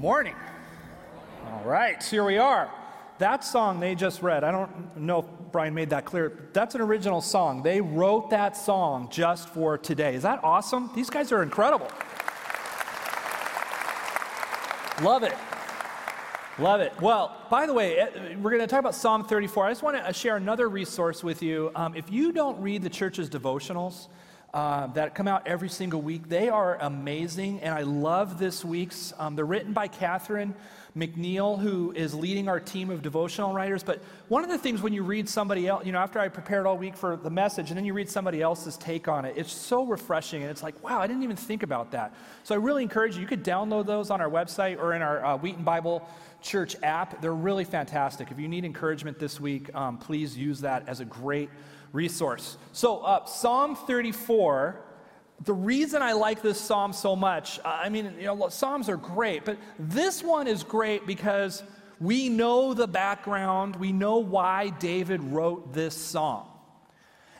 Morning. All right, here we are. That song they just read, I don't know if Brian made that clear. That's an original song. They wrote that song just for today. Is that awesome? These guys are incredible. Love it. Love it. Well, by the way, eh, we're going to talk about Psalm 34. I just want to share another resource with you. Um, if you don't read the church's devotionals, uh, that come out every single week. They are amazing, and I love this week's. Um, they're written by Catherine McNeil, who is leading our team of devotional writers. But one of the things when you read somebody else, you know, after I prepared all week for the message, and then you read somebody else's take on it, it's so refreshing, and it's like, wow, I didn't even think about that. So I really encourage you. You could download those on our website or in our uh, Wheaton Bible Church app. They're really fantastic. If you need encouragement this week, um, please use that as a great resource. So, uh, Psalm 34, the reason I like this psalm so much, uh, I mean, you know, psalms are great, but this one is great because we know the background, we know why David wrote this psalm.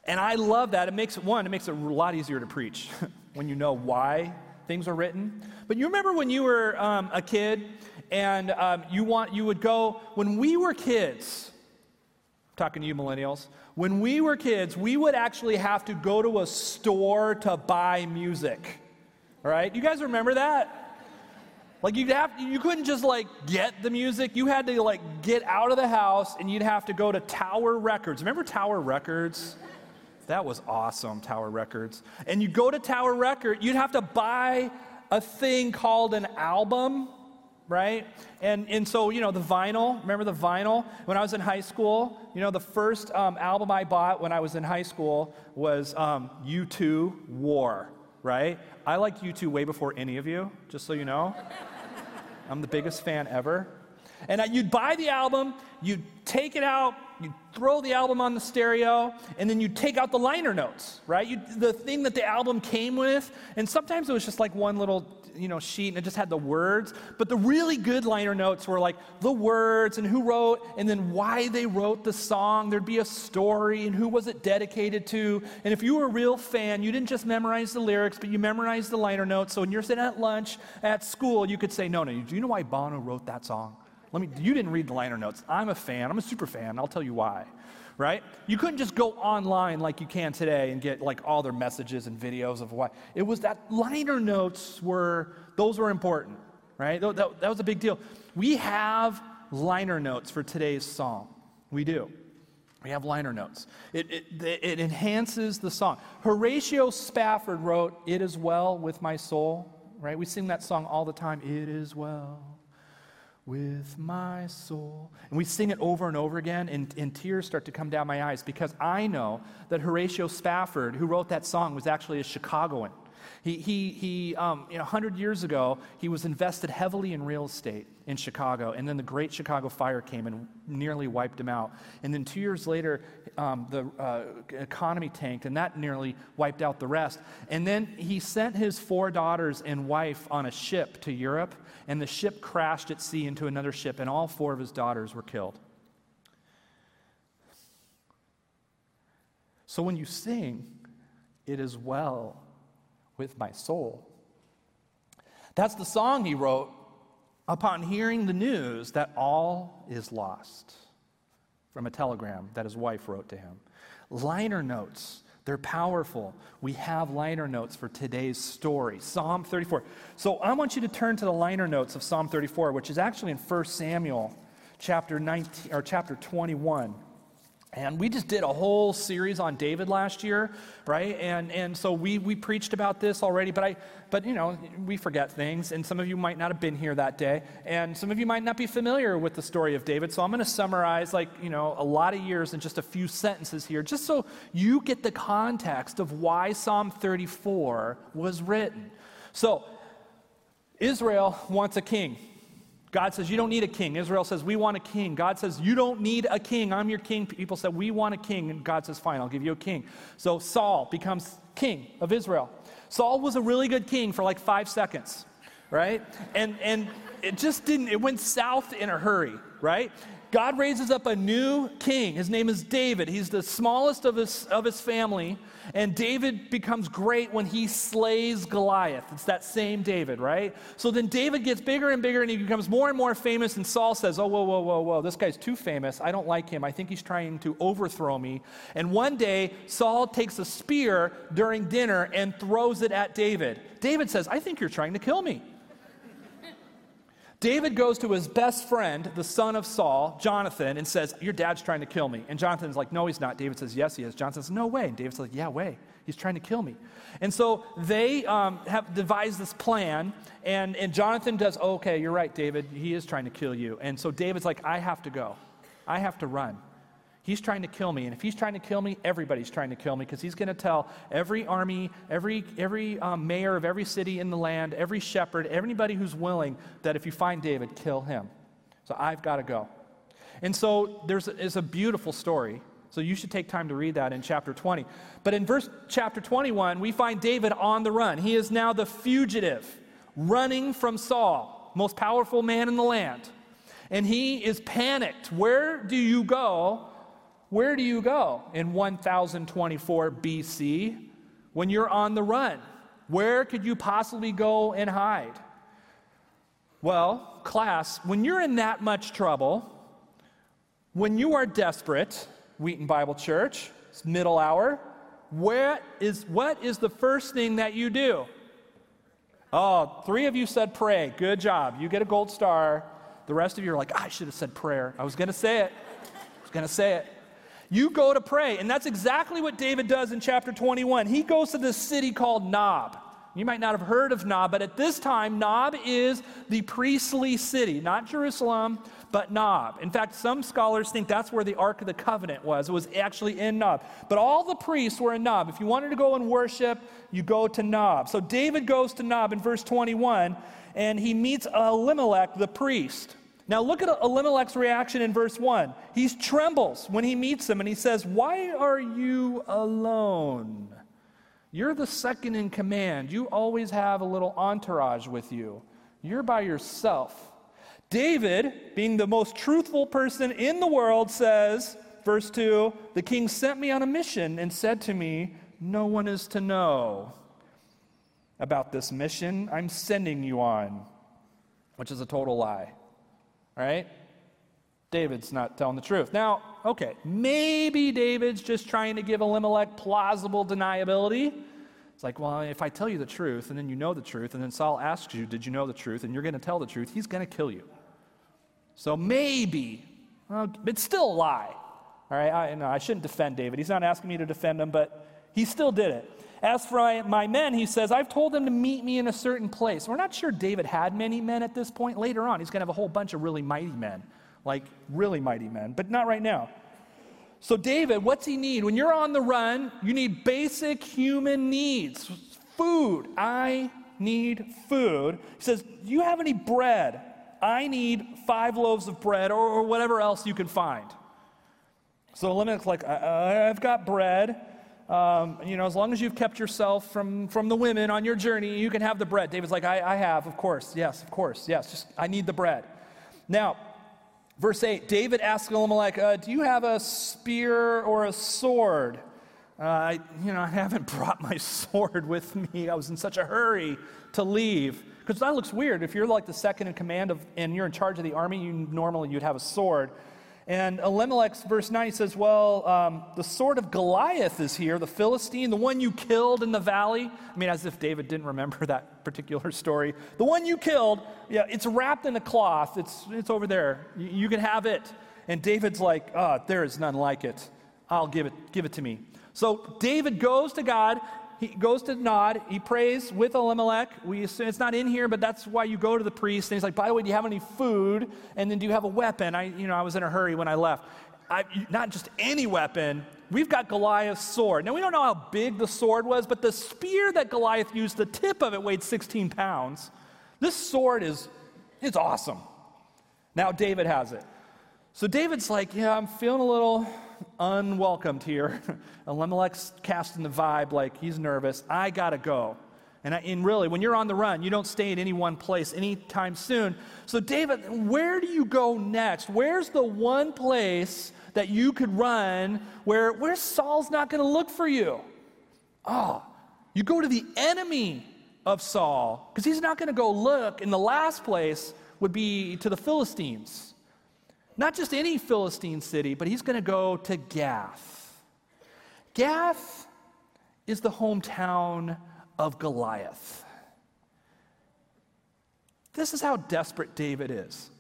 And I love that. It makes it, one, it makes it a lot easier to preach when you know why things are written. But you remember when you were um, a kid and um, you want you would go when we were kids. Talking to you millennials. When we were kids, we would actually have to go to a store to buy music. All right? You guys remember that? Like you'd have you couldn't just like get the music. You had to like get out of the house and you'd have to go to Tower Records. Remember Tower Records? That was awesome, Tower Records. And you go to Tower Record, you'd have to buy a thing called an album right? And, and so, you know, the vinyl, remember the vinyl? When I was in high school, you know, the first um, album I bought when I was in high school was um, U2 War, right? I liked U2 way before any of you, just so you know. I'm the biggest fan ever. And you'd buy the album, you'd take it out, you'd throw the album on the stereo, and then you'd take out the liner notes, right? You'd, the thing that the album came with. And sometimes it was just like one little you know, sheet and it just had the words. But the really good liner notes were like the words and who wrote and then why they wrote the song. There'd be a story and who was it dedicated to. And if you were a real fan, you didn't just memorize the lyrics, but you memorized the liner notes. So when you're sitting at lunch at school, you could say, no, no, do you know why Bono wrote that song? Let me, you didn't read the liner notes. I'm a fan. I'm a super fan. I'll tell you why right? You couldn't just go online like you can today and get like all their messages and videos of why. It was that liner notes were, those were important, right? That, that, that was a big deal. We have liner notes for today's psalm. We do. We have liner notes. It, it, it enhances the song. Horatio Spafford wrote, It is well with my soul, right? We sing that song all the time. It is well with my soul. And we sing it over and over again, and, and, tears start to come down my eyes because I know that Horatio Spafford, who wrote that song, was actually a Chicagoan. He, he, he um, you know, 100 years ago, he was invested heavily in real estate in Chicago. And then the Great Chicago Fire came and nearly wiped him out. And then two years later, um, the uh, economy tanked, and that nearly wiped out the rest. And then he sent his four daughters and wife on a ship to Europe, and the ship crashed at sea into another ship, and all four of his daughters were killed. So when you sing, it is well with my soul. That's the song he wrote upon hearing the news that all is lost from a telegram that his wife wrote to him. Liner notes, they're powerful. We have liner notes for today's story, Psalm 34. So I want you to turn to the liner notes of Psalm 34, which is actually in 1 Samuel chapter 19 or chapter 21. And we just did a whole series on David last year, right? And, and so we, we preached about this already, but, I, but, you know, we forget things, and some of you might not have been here that day, and some of you might not be familiar with the story of David. So I'm going to summarize, like, you know, a lot of years in just a few sentences here, just so you get the context of why Psalm 34 was written. So, Israel wants a king. God says, You don't need a king. Israel says, We want a king. God says, You don't need a king. I'm your king. People said, We want a king. And God says, Fine, I'll give you a king. So Saul becomes king of Israel. Saul was a really good king for like five seconds, right? And, and it just didn't, it went south in a hurry, right? God raises up a new king. His name is David. He's the smallest of his, of his family. And David becomes great when he slays Goliath. It's that same David, right? So then David gets bigger and bigger and he becomes more and more famous. And Saul says, Oh, whoa, whoa, whoa, whoa, this guy's too famous. I don't like him. I think he's trying to overthrow me. And one day, Saul takes a spear during dinner and throws it at David. David says, I think you're trying to kill me. David goes to his best friend, the son of Saul, Jonathan, and says, Your dad's trying to kill me. And Jonathan's like, No, he's not. David says, Yes, he is. Jonathan says, No way. And David's like, Yeah, way. He's trying to kill me. And so they um, have devised this plan, and, and Jonathan does, Okay, you're right, David. He is trying to kill you. And so David's like, I have to go. I have to run. He's trying to kill me. And if he's trying to kill me, everybody's trying to kill me because he's going to tell every army, every, every um, mayor of every city in the land, every shepherd, anybody who's willing that if you find David, kill him. So I've got to go. And so there's it's a beautiful story. So you should take time to read that in chapter 20. But in verse chapter 21, we find David on the run. He is now the fugitive, running from Saul, most powerful man in the land. And he is panicked. Where do you go where do you go in 1024 BC when you're on the run? Where could you possibly go and hide? Well, class, when you're in that much trouble, when you are desperate, Wheaton Bible Church, it's middle hour, where is, what is the first thing that you do? Oh, three of you said pray. Good job. You get a gold star. The rest of you are like, I should have said prayer. I was going to say it. I was going to say it. You go to pray. And that's exactly what David does in chapter 21. He goes to this city called Nob. You might not have heard of Nob, but at this time, Nob is the priestly city, not Jerusalem, but Nob. In fact, some scholars think that's where the Ark of the Covenant was. It was actually in Nob. But all the priests were in Nob. If you wanted to go and worship, you go to Nob. So David goes to Nob in verse 21, and he meets Elimelech, the priest. Now, look at Elimelech's reaction in verse 1. He trembles when he meets him and he says, Why are you alone? You're the second in command. You always have a little entourage with you. You're by yourself. David, being the most truthful person in the world, says, verse 2 The king sent me on a mission and said to me, No one is to know about this mission I'm sending you on, which is a total lie right? David's not telling the truth. Now, okay, maybe David's just trying to give Elimelech plausible deniability. It's like, well, if I tell you the truth and then you know the truth, and then Saul asks you, Did you know the truth? and you're going to tell the truth, he's going to kill you. So maybe, well, it's still a lie. All right, I, no, I shouldn't defend David. He's not asking me to defend him, but he still did it. As for my, men, he says, I've told them to meet me in a certain place. We're not sure David had many men at this point. Later on, he's going to have a whole bunch of really mighty men, like really mighty men, but not right now. So, David, what's he need? When you're on the run, you need basic human needs food. I need food. He says, Do you have any bread? I need five loaves of bread or, whatever else you can find. So Elimelech's like, I, I've got bread. Um, you know, as long as you've kept yourself from, from the women on your journey, you can have the bread. David's like, I, I have, of course. Yes, of course. Yes, just I need the bread. Now, verse 8 David asks Elimelech, uh, Do you have a spear or a sword? Uh, I, you know, I haven't brought my sword with me. I was in such a hurry to leave. Because that looks weird. If you're like the second in command of, and you're in charge of the army, you normally you'd have a sword. And Elimelech's verse 9 he says, Well, um, the sword of Goliath is here, the Philistine, the one you killed in the valley. I mean, as if David didn't remember that particular story. The one you killed, yeah, it's wrapped in a cloth. It's, it's over there. You, you can have it. And David's like, Oh, there is none like it. I'll give it, give it to me. So David goes to God he goes to Nob. He prays with Elimelech. We assume, it's not in here, but that's why you go to the priest. And he's like, by the way, do you have any food? And then do you have a weapon? I, you know, I was in a hurry when I left. I, not just any weapon. We've got Goliath's sword. Now, we don't know how big the sword was, but the spear that Goliath used, the tip of it weighed 16 pounds. This sword is it's awesome. Now, David has it. So David's like, yeah, I'm feeling a little unwelcomed here. Elimelech's casting the vibe like he's nervous. I got to go. And, and really, when you're on the run, you don't stay in any one place anytime soon. So, David, where do you go next? Where's the one place that you could run where, where Saul's not going to look for you? Oh, you go to the enemy of Saul because he's not going to go look. In the last place would be to the Philistines. Not just any Philistine city, but he's going to go to Gath. Gath is the hometown of Goliath. This is how desperate David is.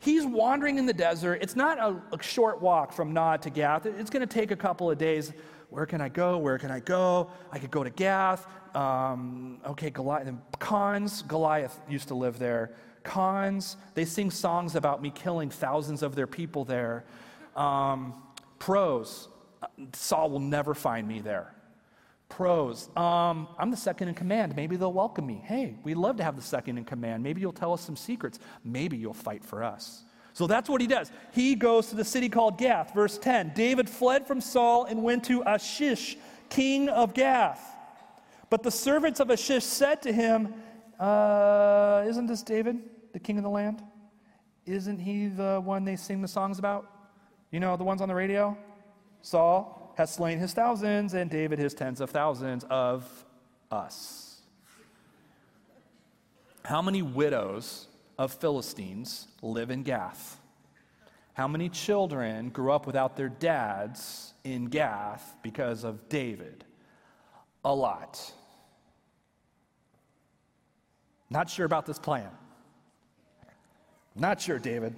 He's wandering in the desert. It's not a, a short walk from Nob to Gath. It's going to take a couple of days. Where can I go? Where can I go? I could go to Gath. Um, okay, Goliath. Cons, Goliath used to live there. Cons, they sing songs about me killing thousands of their people there. Um, pros, Saul will never find me there. Pros, um, I'm the second in command. Maybe they'll welcome me. Hey, we'd love to have the second in command. Maybe you'll tell us some secrets. Maybe you'll fight for us. So that's what he does. He goes to the city called Gath. Verse 10 David fled from Saul and went to Achish, king of Gath. But the servants of Achish said to him, uh, Isn't this David, the king of the land? Isn't he the one they sing the songs about? You know, the ones on the radio? Saul has slain his thousands, and David his tens of thousands of us. How many widows of Philistines live in Gath? How many children grew up without their dads in Gath because of David? A lot. Not sure about this plan. Not sure, David.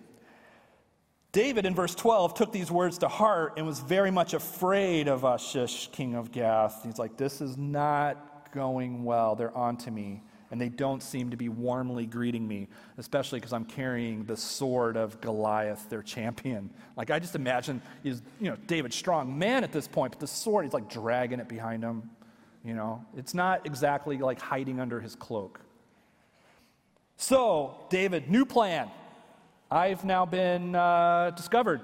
David in verse 12 took these words to heart and was very much afraid of Achish, king of Gath. He's like, This is not going well. They're on to me, and they don't seem to be warmly greeting me, especially because I'm carrying the sword of Goliath, their champion. Like, I just imagine he's, you know, David, strong man at this point, but the sword, he's like dragging it behind him. You know, it's not exactly like hiding under his cloak. So, David, new plan. I've now been uh, discovered,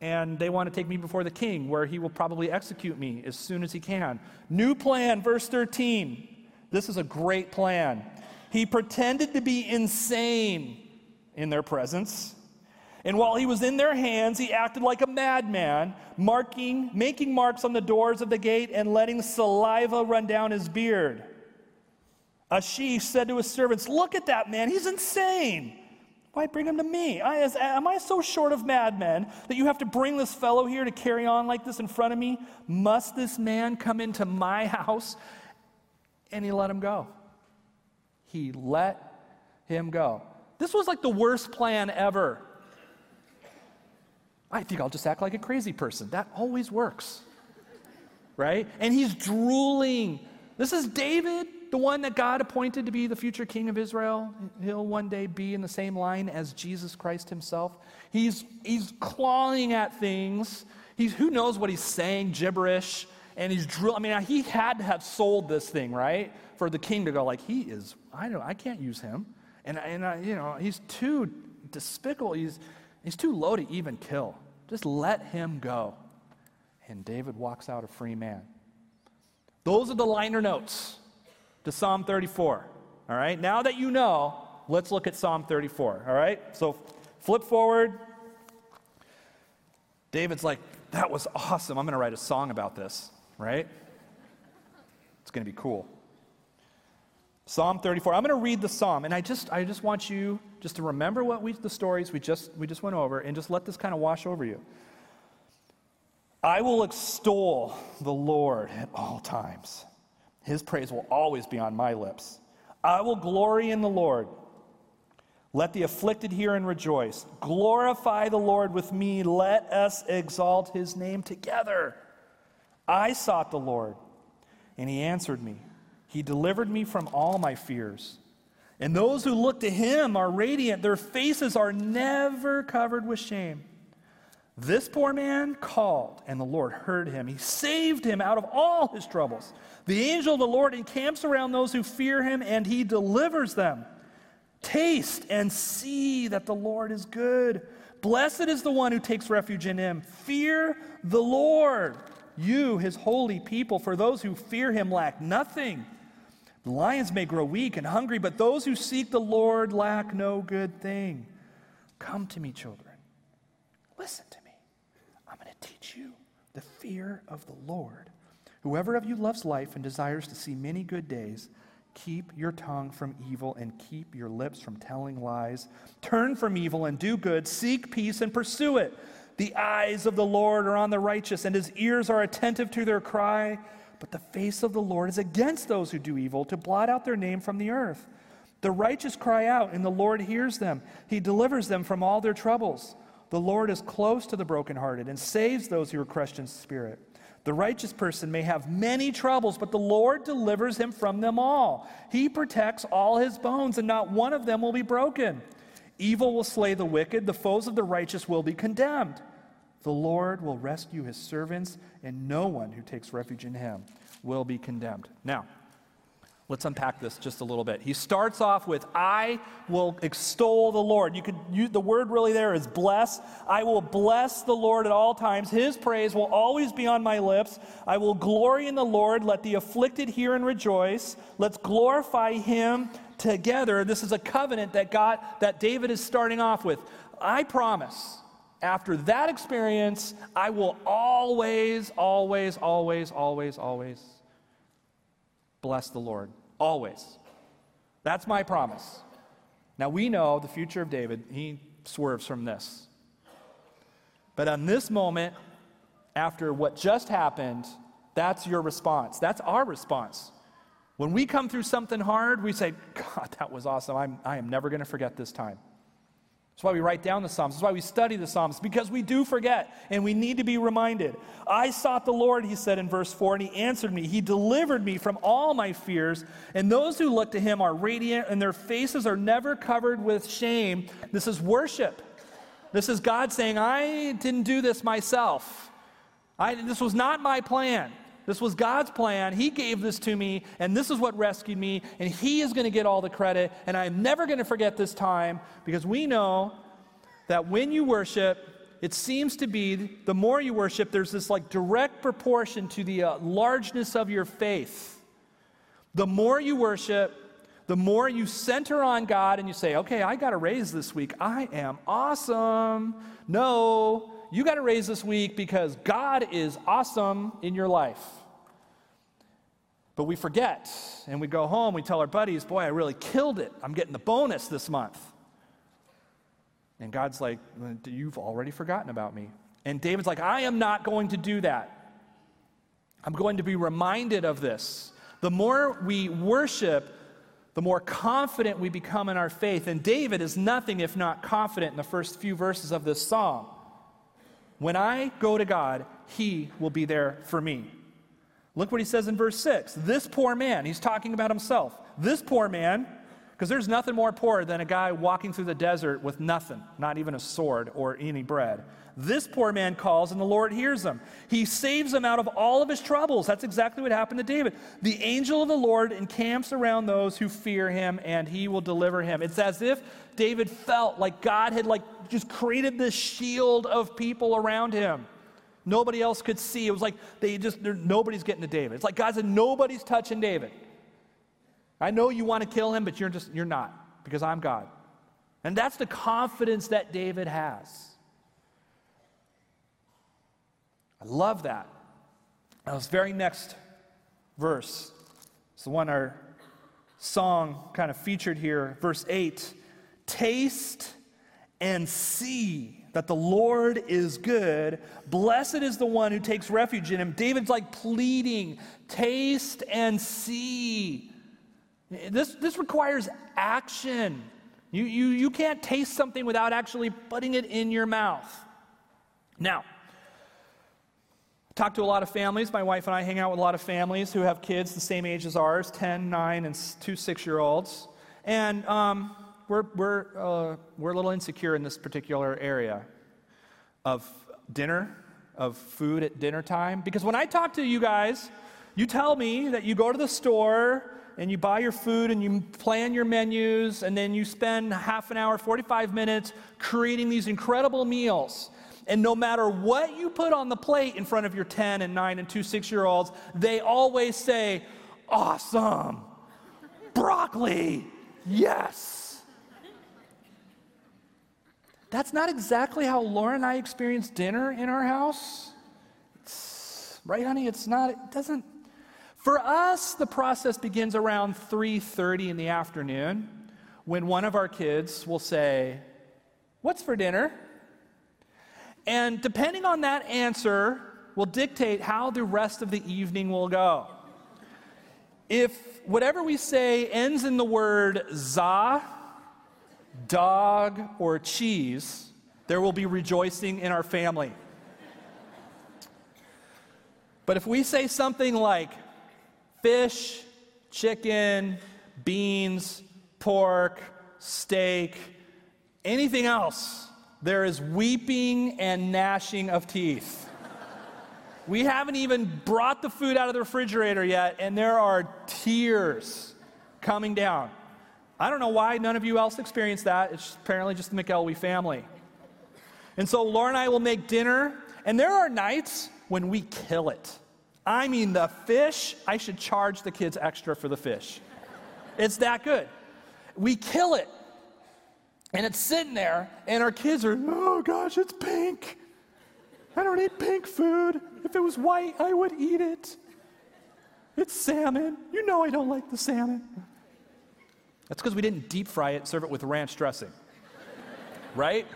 and they want to take me before the king, where he will probably execute me as soon as he can. New plan, verse 13. This is a great plan. He pretended to be insane in their presence. And while he was in their hands, he acted like a madman, marking, making marks on the doors of the gate and letting saliva run down his beard. Achish said to his servants, Look at that man, he's insane. Why bring him to me? I, as, am I so short of madmen that you have to bring this fellow here to carry on like this in front of me? Must this man come into my house? And he let him go. He let him go. This was like the worst plan ever. I think I'll just act like a crazy person. That always works. Right? And he's drooling. This is David the one that God appointed to be the future king of Israel, he'll one day be in the same line as Jesus Christ himself. He's, he's clawing at things. He's, who knows what he's saying, gibberish. And he's drill. I mean, he had to have sold this thing, right? For the king to go like, he is, I don't, I can't use him. And, and I, you know, he's too despicable. He's, he's too low to even kill. Just let him go. And David walks out a free man. Those are the liner notes to Psalm 34. All right, now that you know, let's look at Psalm 34. All right, so flip forward. David's like, that was awesome. I'm going to write a song about this, right? It's going to be cool. Psalm 34. I'm going to read the psalm, and I just, I just want you just to remember what we, the stories we just, we just went over, and just let this kind of wash over you. I will extol the Lord at all times. His praise will always be on my lips. I will glory in the Lord. Let the afflicted hear and rejoice. Glorify the Lord with me. Let us exalt his name together. I sought the Lord, and he answered me. He delivered me from all my fears. And those who look to him are radiant, their faces are never covered with shame. This poor man called, and the Lord heard him. He saved him out of all his troubles. The angel of the Lord encamps around those who fear him, and he delivers them. Taste and see that the Lord is good. Blessed is the one who takes refuge in him. Fear the Lord, you, his holy people, for those who fear him lack nothing. The lions may grow weak and hungry, but those who seek the Lord lack no good thing. Come to me, children. Listen to me. Teach you the fear of the Lord. Whoever of you loves life and desires to see many good days, keep your tongue from evil and keep your lips from telling lies. Turn from evil and do good. Seek peace and pursue it. The eyes of the Lord are on the righteous, and his ears are attentive to their cry. But the face of the Lord is against those who do evil, to blot out their name from the earth. The righteous cry out, and the Lord hears them. He delivers them from all their troubles. The Lord is close to the brokenhearted and saves those who are crushed in spirit. The righteous person may have many troubles, but the Lord delivers him from them all. He protects all his bones, and not one of them will be broken. Evil will slay the wicked, the foes of the righteous will be condemned. The Lord will rescue his servants, and no one who takes refuge in him will be condemned. Now, let's unpack this just a little bit. He starts off with, I will extol the Lord. You could use the word really there is bless. I will bless the Lord at all times. His praise will always be on my lips. I will glory in the Lord. Let the afflicted hear and rejoice. Let's glorify him together. This is a covenant that God that David is starting off with. I promise after that experience, I will always, always, always, always, always bless the Lord. Always. That's my promise. Now we know the future of David, he swerves from this. But on this moment, after what just happened, that's your response. That's our response. When we come through something hard, we say, God, that was awesome. I'm, I am never going to forget this time. That's why we write down the Psalms. That's why we study the Psalms, because we do forget and we need to be reminded. I sought the Lord, he said in verse 4, and he answered me. He delivered me from all my fears. And those who look to him are radiant, and their faces are never covered with shame. This is worship. This is God saying, I didn't do this myself. I, this was not my plan. This was God's plan. He gave this to me, and this is what rescued me, and He is going to get all the credit. And I'm never going to forget this time because we know that when you worship, it seems to be the more you worship, there's this like direct proportion to the uh, largeness of your faith. The more you worship, the more you center on God and you say, okay, I got a raise this week. I am awesome. No, you got a raise this week because God is awesome in your life. But we forget and we go home, we tell our buddies, Boy, I really killed it. I'm getting the bonus this month. And God's like, You've already forgotten about me. And David's like, I am not going to do that. I'm going to be reminded of this. The more we worship, the more confident we become in our faith. And David is nothing if not confident in the first few verses of this psalm. When I go to God, He will be there for me. Look what he says in verse 6. This poor man, he's talking about himself. This poor man, because there's nothing more poor than a guy walking through the desert with nothing, not even a sword or any bread. This poor man calls and the Lord hears him. He saves him out of all of his troubles. That's exactly what happened to David. The angel of the Lord encamps around those who fear him and he will deliver him. It's as if David felt like God had like just created this shield of people around him. Nobody else could see. It was like they just, nobody's getting to David. It's like God said, nobody's touching David. I know you want to kill him, but you're just, you're not, because I'm God. And that's the confidence that David has. I love that. Now, this very next verse is the one our song kind of featured here. Verse 8 Taste and see that the Lord is good. Blessed is the one who takes refuge in him. David's like pleading, taste and see. This, this requires action. You, you, you can't taste something without actually putting it in your mouth. Now, talk to a lot of families. My wife and I hang out with a lot of families who have kids the same age as ours 10, 9, and two six year olds. And um, we're, we're, uh, we're a little insecure in this particular area of dinner, of food at dinner time. Because when I talk to you guys, you tell me that you go to the store and you buy your food and you plan your menus, and then you spend half an hour, 45 minutes creating these incredible meals. And no matter what you put on the plate in front of your 10 and 9 and 2 6 year olds, they always say, Awesome. broccoli. Yes. That's not exactly how Laura and I experience dinner in our house. It's, right, honey? It's not, it doesn't. For us, the process begins around 3:30 in the afternoon when one of our kids will say, "What's for dinner?" And depending on that answer will dictate how the rest of the evening will go. If whatever we say ends in the word za, dog, or cheese, there will be rejoicing in our family. But if we say something like fish, chicken, beans, pork, steak, anything else, there is weeping and gnashing of teeth. We haven't even brought the food out of the refrigerator yet, and there are tears coming down. I don't know why none of you else experienced that. It's apparently just the McElwee family. And so Laura and I will make dinner, and there are nights when we kill it. I mean, the fish, I should charge the kids extra for the fish. It's that good. We kill it. And it's sitting there, and our kids are, oh gosh, it's pink. I don't eat pink food. If it was white, I would eat it. It's salmon. You know I don't like the salmon. That's because we didn't deep fry it, serve it with ranch dressing. right?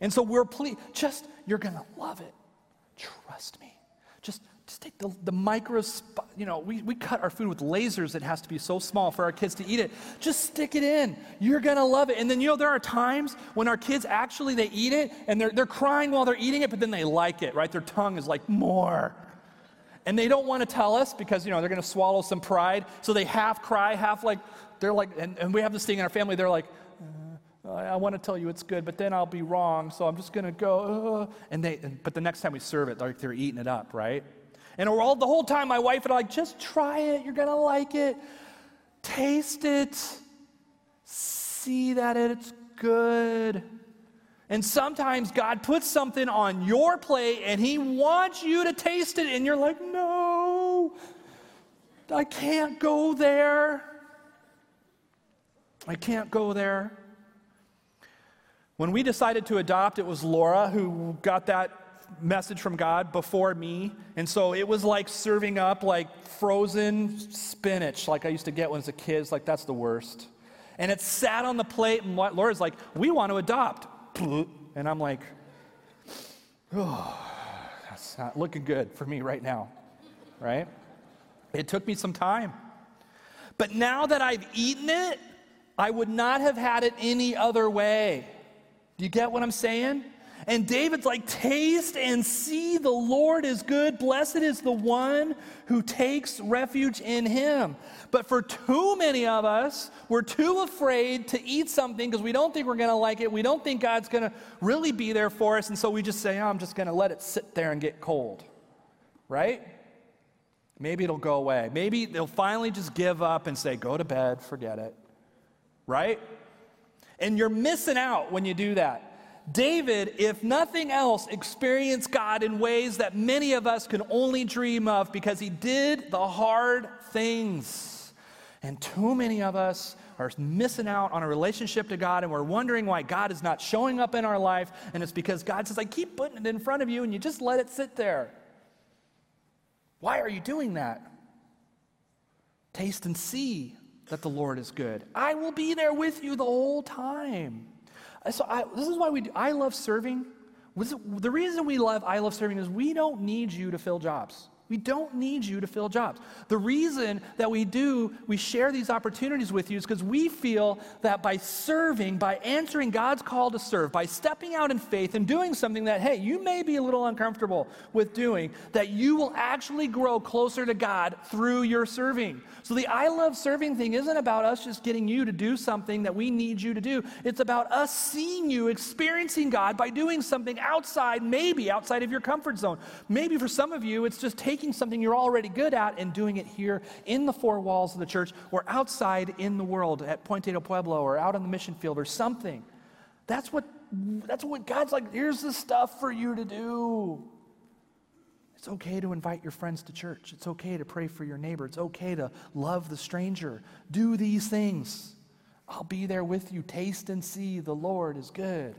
And so we're pleased. Just, you're going to love it. Trust me. Just just take the, the micro, you know, we, we cut our food with lasers It has to be so small for our kids to eat it. Just stick it in. You're going to love it. And then, you know, there are times when our kids actually, they eat it and they're, they're crying while they're eating it, but then they like it, right? Their tongue is like, more. And they don't want to tell us because, you know, they're going to swallow some pride. So they half cry, half like, they're like, and, and we have this thing in our family, they're like, I want to tell you it's good, but then I'll be wrong, so I'm just going to go. Uh, and they, but the next time we serve it, like they're eating it up, right? And all, the whole time, my wife and I like, just try it. You're going to like it. Taste it. See that it's good. And sometimes God puts something on your plate and He wants you to taste it, and you're like, no, I can't go there. I can't go there. When we decided to adopt, it was Laura who got that message from God before me. And so it was like serving up like frozen spinach, like I used to get when I was a kid. It's like, that's the worst. And it sat on the plate, and Laura's like, we want to adopt. And I'm like, oh, that's not looking good for me right now, right? It took me some time. But now that I've eaten it, I would not have had it any other way. Do you get what I'm saying? And David's like, Taste and see the Lord is good. Blessed is the one who takes refuge in him. But for too many of us, we're too afraid to eat something because we don't think we're going to like it. We don't think God's going to really be there for us. And so we just say, oh, I'm just going to let it sit there and get cold. Right? Maybe it'll go away. Maybe they'll finally just give up and say, Go to bed, forget it. Right? And you're missing out when you do that. David, if nothing else, experienced God in ways that many of us can only dream of because he did the hard things. And too many of us are missing out on a relationship to God and we're wondering why God is not showing up in our life. And it's because God says, I keep putting it in front of you and you just let it sit there. Why are you doing that? Taste and see that the Lord is good. I will be there with you the whole time. Uh, so I, this is why we do, I love serving. The reason we love I love serving is we don't need you to fill jobs. We don't need you to fill jobs. The reason that we do, we share these opportunities with you is because we feel that by serving, by answering God's call to serve, by stepping out in faith and doing something that, hey, you may be a little uncomfortable with doing, that you will actually grow closer to God through your serving. So the I love serving thing isn't about us just getting you to do something that we need you to do. It's about us seeing you experiencing God by doing something outside, maybe outside of your comfort zone. Maybe for some of you, it's just taking taking something you're already good at and doing it here in the four walls of the church or outside in the world at Puente del Pueblo or out on the mission field or something. That's what, that's what God's like, here's the stuff for you to do. It's okay to invite your friends to church. It's okay to pray for your neighbor. It's okay to love the stranger. Do these things. I'll be there with you. Taste and see the Lord is good.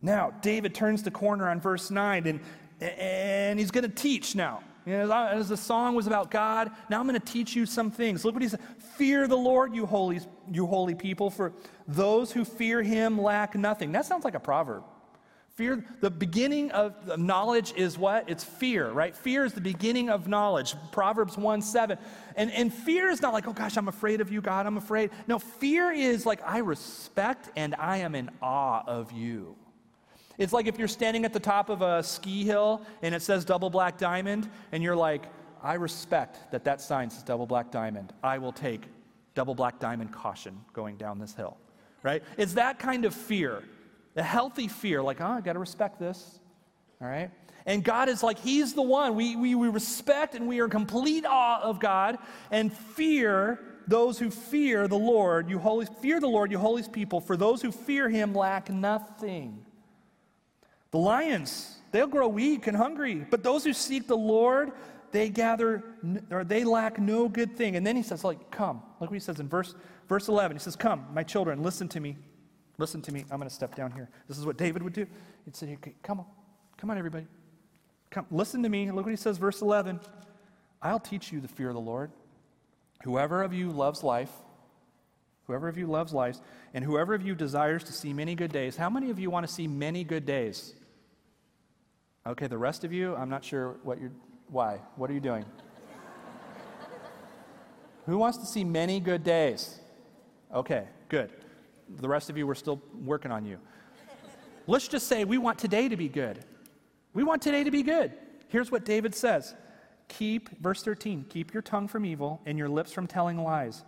Now, David turns the corner on verse 9 and, and he's going to teach now. You know, as the song was about God, now I'm going to teach you some things. Look what he said Fear the Lord, you holy, you holy people, for those who fear him lack nothing. That sounds like a proverb. Fear, the beginning of knowledge is what? It's fear, right? Fear is the beginning of knowledge. Proverbs 1 7. And, and fear is not like, oh gosh, I'm afraid of you, God, I'm afraid. No, fear is like, I respect and I am in awe of you. It's like if you're standing at the top of a ski hill and it says double black diamond, and you're like, I respect that that sign says double black diamond. I will take double black diamond caution going down this hill, right? It's that kind of fear, a healthy fear, like, oh, I got to respect this, all right? And God is like, He's the one. We, we, we respect and we are in complete awe of God and fear those who fear the Lord. You holy, fear the Lord, you holy people, for those who fear Him lack nothing. The lions, they'll grow weak and hungry, but those who seek the Lord, they gather or they lack no good thing. And then he says, like, come. Look what he says in verse, verse 11. He says, Come, my children, listen to me. Listen to me. I'm going to step down here. This is what David would do. He'd say, okay, Come on. Come on, everybody. Come, listen to me. Look what he says, verse 11. I'll teach you the fear of the Lord. Whoever of you loves life, whoever of you loves life, and whoever of you desires to see many good days, how many of you want to see many good days? Okay, the rest of you, I'm not sure what you're, why? What are you doing? Who wants to see many good days? Okay, good. The rest of you, we're still working on you. Let's just say we want today to be good. We want today to be good. Here's what David says Keep, verse 13, keep your tongue from evil and your lips from telling lies.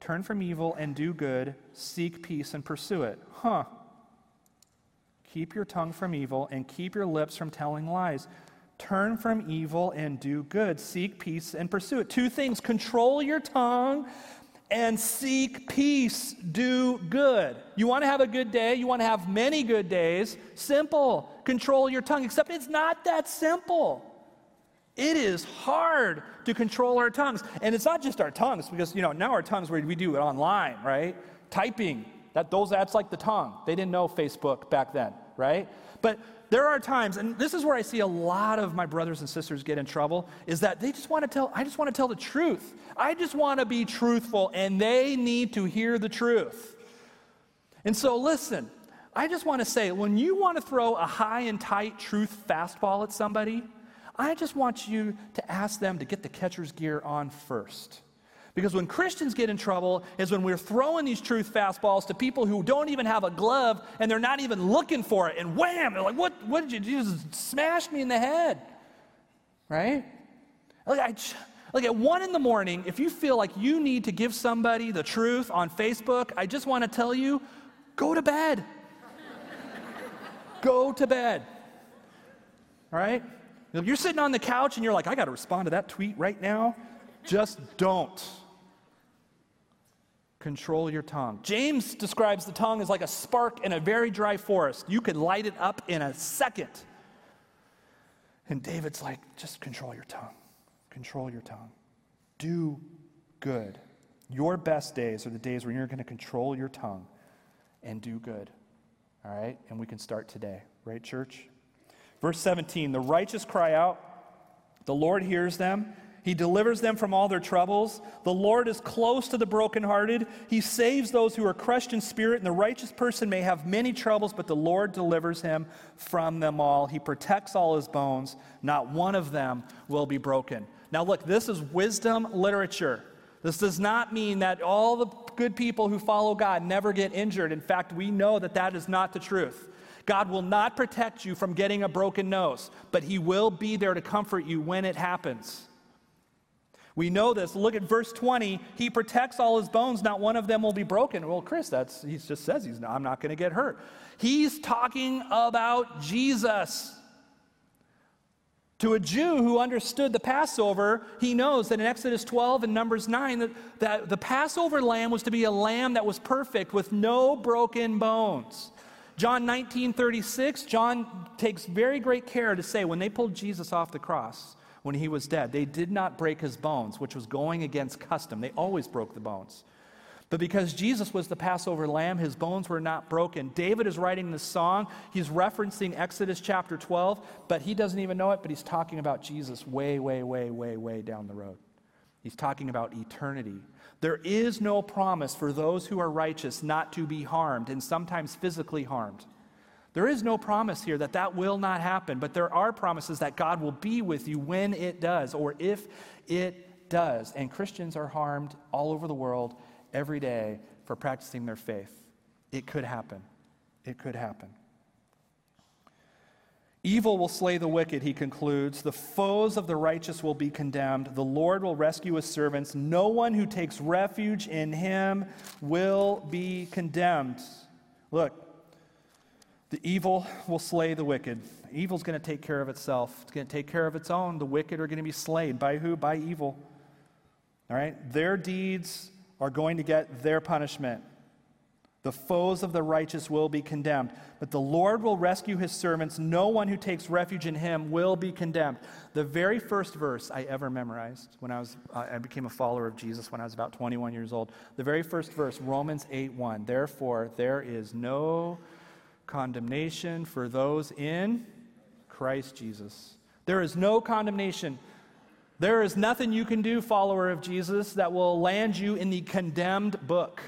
Turn from evil and do good. Seek peace and pursue it. Huh. Keep your tongue from evil and keep your lips from telling lies. Turn from evil and do good. Seek peace and pursue it. Two things control your tongue and seek peace. Do good. You want to have a good day? You want to have many good days? Simple. Control your tongue. Except it's not that simple. It is hard to control our tongues. And it's not just our tongues, because, you know, now our tongues, we do it online, right? Typing, that, those, that's like the tongue. They didn't know Facebook back then right? But there are times, and this is where I see a lot of my brothers and sisters get in trouble, is that they just want to tell, I just want to tell the truth. I just want to be truthful, and they need to hear the truth. And so, listen, I just want to say when you want to throw a high and tight truth fastball at somebody, I just want you to ask them to get the catcher's gear on first. Because when Christians get in trouble is when we're throwing these truth fastballs to people who don't even have a glove and they're not even looking for it. And wham, they're like, what, what did you do? You just smashed me in the head. Right? Like, I, like at one in the morning, if you feel like you need to give somebody the truth on Facebook, I just want to tell you go to bed. go to bed. All right? You're sitting on the couch and you're like, I got to respond to that tweet right now, just don't control your tongue. James describes the tongue as like a spark in a very dry forest. You could light it up in a second. And David's like, just control your tongue. Control your tongue. Do good. Your best days are the days when you're going to control your tongue and do good. All right? And we can start today, right, church? Verse 17 The righteous cry out, the Lord hears them. He delivers them from all their troubles. The Lord is close to the brokenhearted. He saves those who are crushed in spirit, and the righteous person may have many troubles, but the Lord delivers him from them all. He protects all his bones. Not one of them will be broken. Now, look, this is wisdom literature. This does not mean that all the good people who follow God never get injured. In fact, we know that that is not the truth. God will not protect you from getting a broken nose, but He will be there to comfort you when it happens. We know this. Look at verse 20. He protects all his bones, not one of them will be broken. Well, Chris, that's he just says he's not, I'm not going to get hurt. He's talking about Jesus. To a Jew who understood the Passover, he knows that in Exodus 12 and Numbers 9 that, that the Passover lamb was to be a lamb that was perfect with no broken bones. John 19 36, John takes very great care to say when they pulled Jesus off the cross, when he was dead, they did not break his bones, which was going against custom. They always broke the bones. But because Jesus was the Passover lamb, his bones were not broken. David is writing this song. He's referencing Exodus chapter 12, but he doesn't even know it, but he's talking about Jesus way, way, way, way, way down the road. He's talking about eternity. There is no promise for those who are righteous not to be harmed and sometimes physically harmed. There is no promise here that that will not happen, but there are promises that God will be with you when it does or if it does. And Christians are harmed all over the world every day for practicing their faith. It could happen. It could happen. Evil will slay the wicked, he concludes. The foes of the righteous will be condemned. The Lord will rescue his servants. No one who takes refuge in him will be condemned. Look, the evil will slay the wicked. Evil's going to take care of itself. It's going to take care of its own. The wicked are going to be slain. By who? By evil. All right? Their deeds are going to get their punishment. The foes of the righteous will be condemned, but the Lord will rescue his servants. No one who takes refuge in him will be condemned. The very first verse I ever memorized when I was uh, I became a follower of Jesus when I was about 21 years old. The very first verse, Romans 8:1. Therefore, there is no condemnation for those in Christ Jesus. There is no condemnation there is nothing you can do, follower of Jesus, that will land you in the condemned book.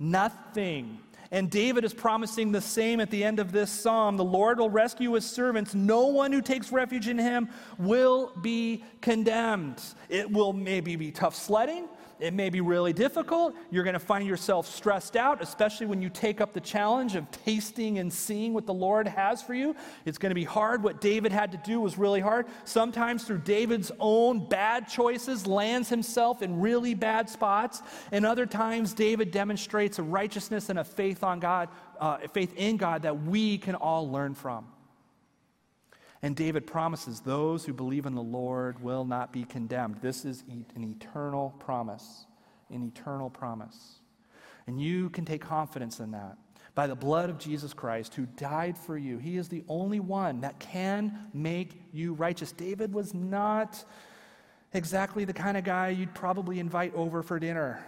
Nothing. And David is promising the same at the end of this psalm. The Lord will rescue his servants. No one who takes refuge in him will be condemned. It will maybe be tough sledding. It may be really difficult. You're going to find yourself stressed out, especially when you take up the challenge of tasting and seeing what the Lord has for you. It's going to be hard. What David had to do was really hard. Sometimes, through David's own bad choices, lands himself in really bad spots. And other times, David demonstrates a righteousness and a faith on God, uh, faith in God that we can all learn from. And David promises those who believe in the Lord will not be condemned. This is an eternal promise. An eternal promise. And you can take confidence in that. By the blood of Jesus Christ, who died for you, He is the only one that can make you righteous. David was not exactly the kind of guy you'd probably invite over for dinner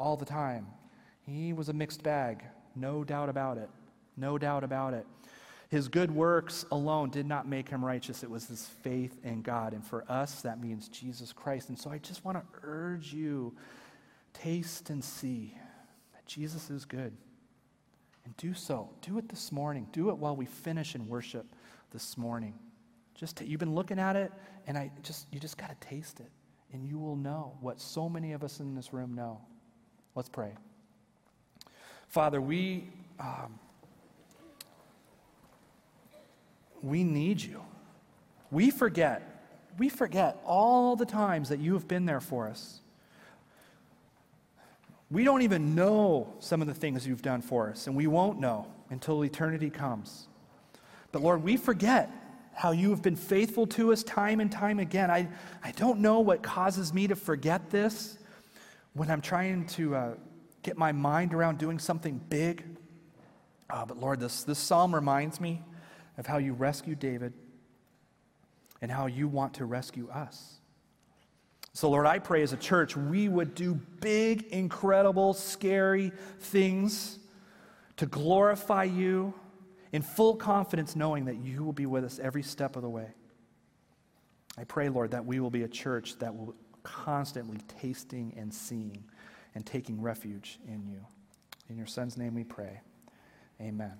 all the time. He was a mixed bag, no doubt about it. No doubt about it. His good works alone did not make him righteous. It was his faith in God. And for us, that means Jesus Christ. And so I just want to urge you taste and see that Jesus is good. And do so. Do it this morning. Do it while we finish in worship this morning. Just t- you've been looking at it, and I just you just got to taste it, and you will know what so many of us in this room know. Let's pray. Father, we um, we need you. We forget. We forget all the times that you have been there for us. We don't even know some of the things you've done for us, and we won't know until eternity comes. But Lord, we forget how you have been faithful to us time and time again. I, I don't know what causes me to forget this when I'm trying to uh, get my mind around doing something big. Uh, but Lord, this, this psalm reminds me of how you rescued David and how you want to rescue us. So, Lord, I pray as a church we would do big, incredible, scary things to glorify you in full confidence, knowing that you will be with us every step of the way. I pray, Lord, that we will be a church that will constantly tasting and seeing and taking refuge in you. In your Son's name we pray. Amen.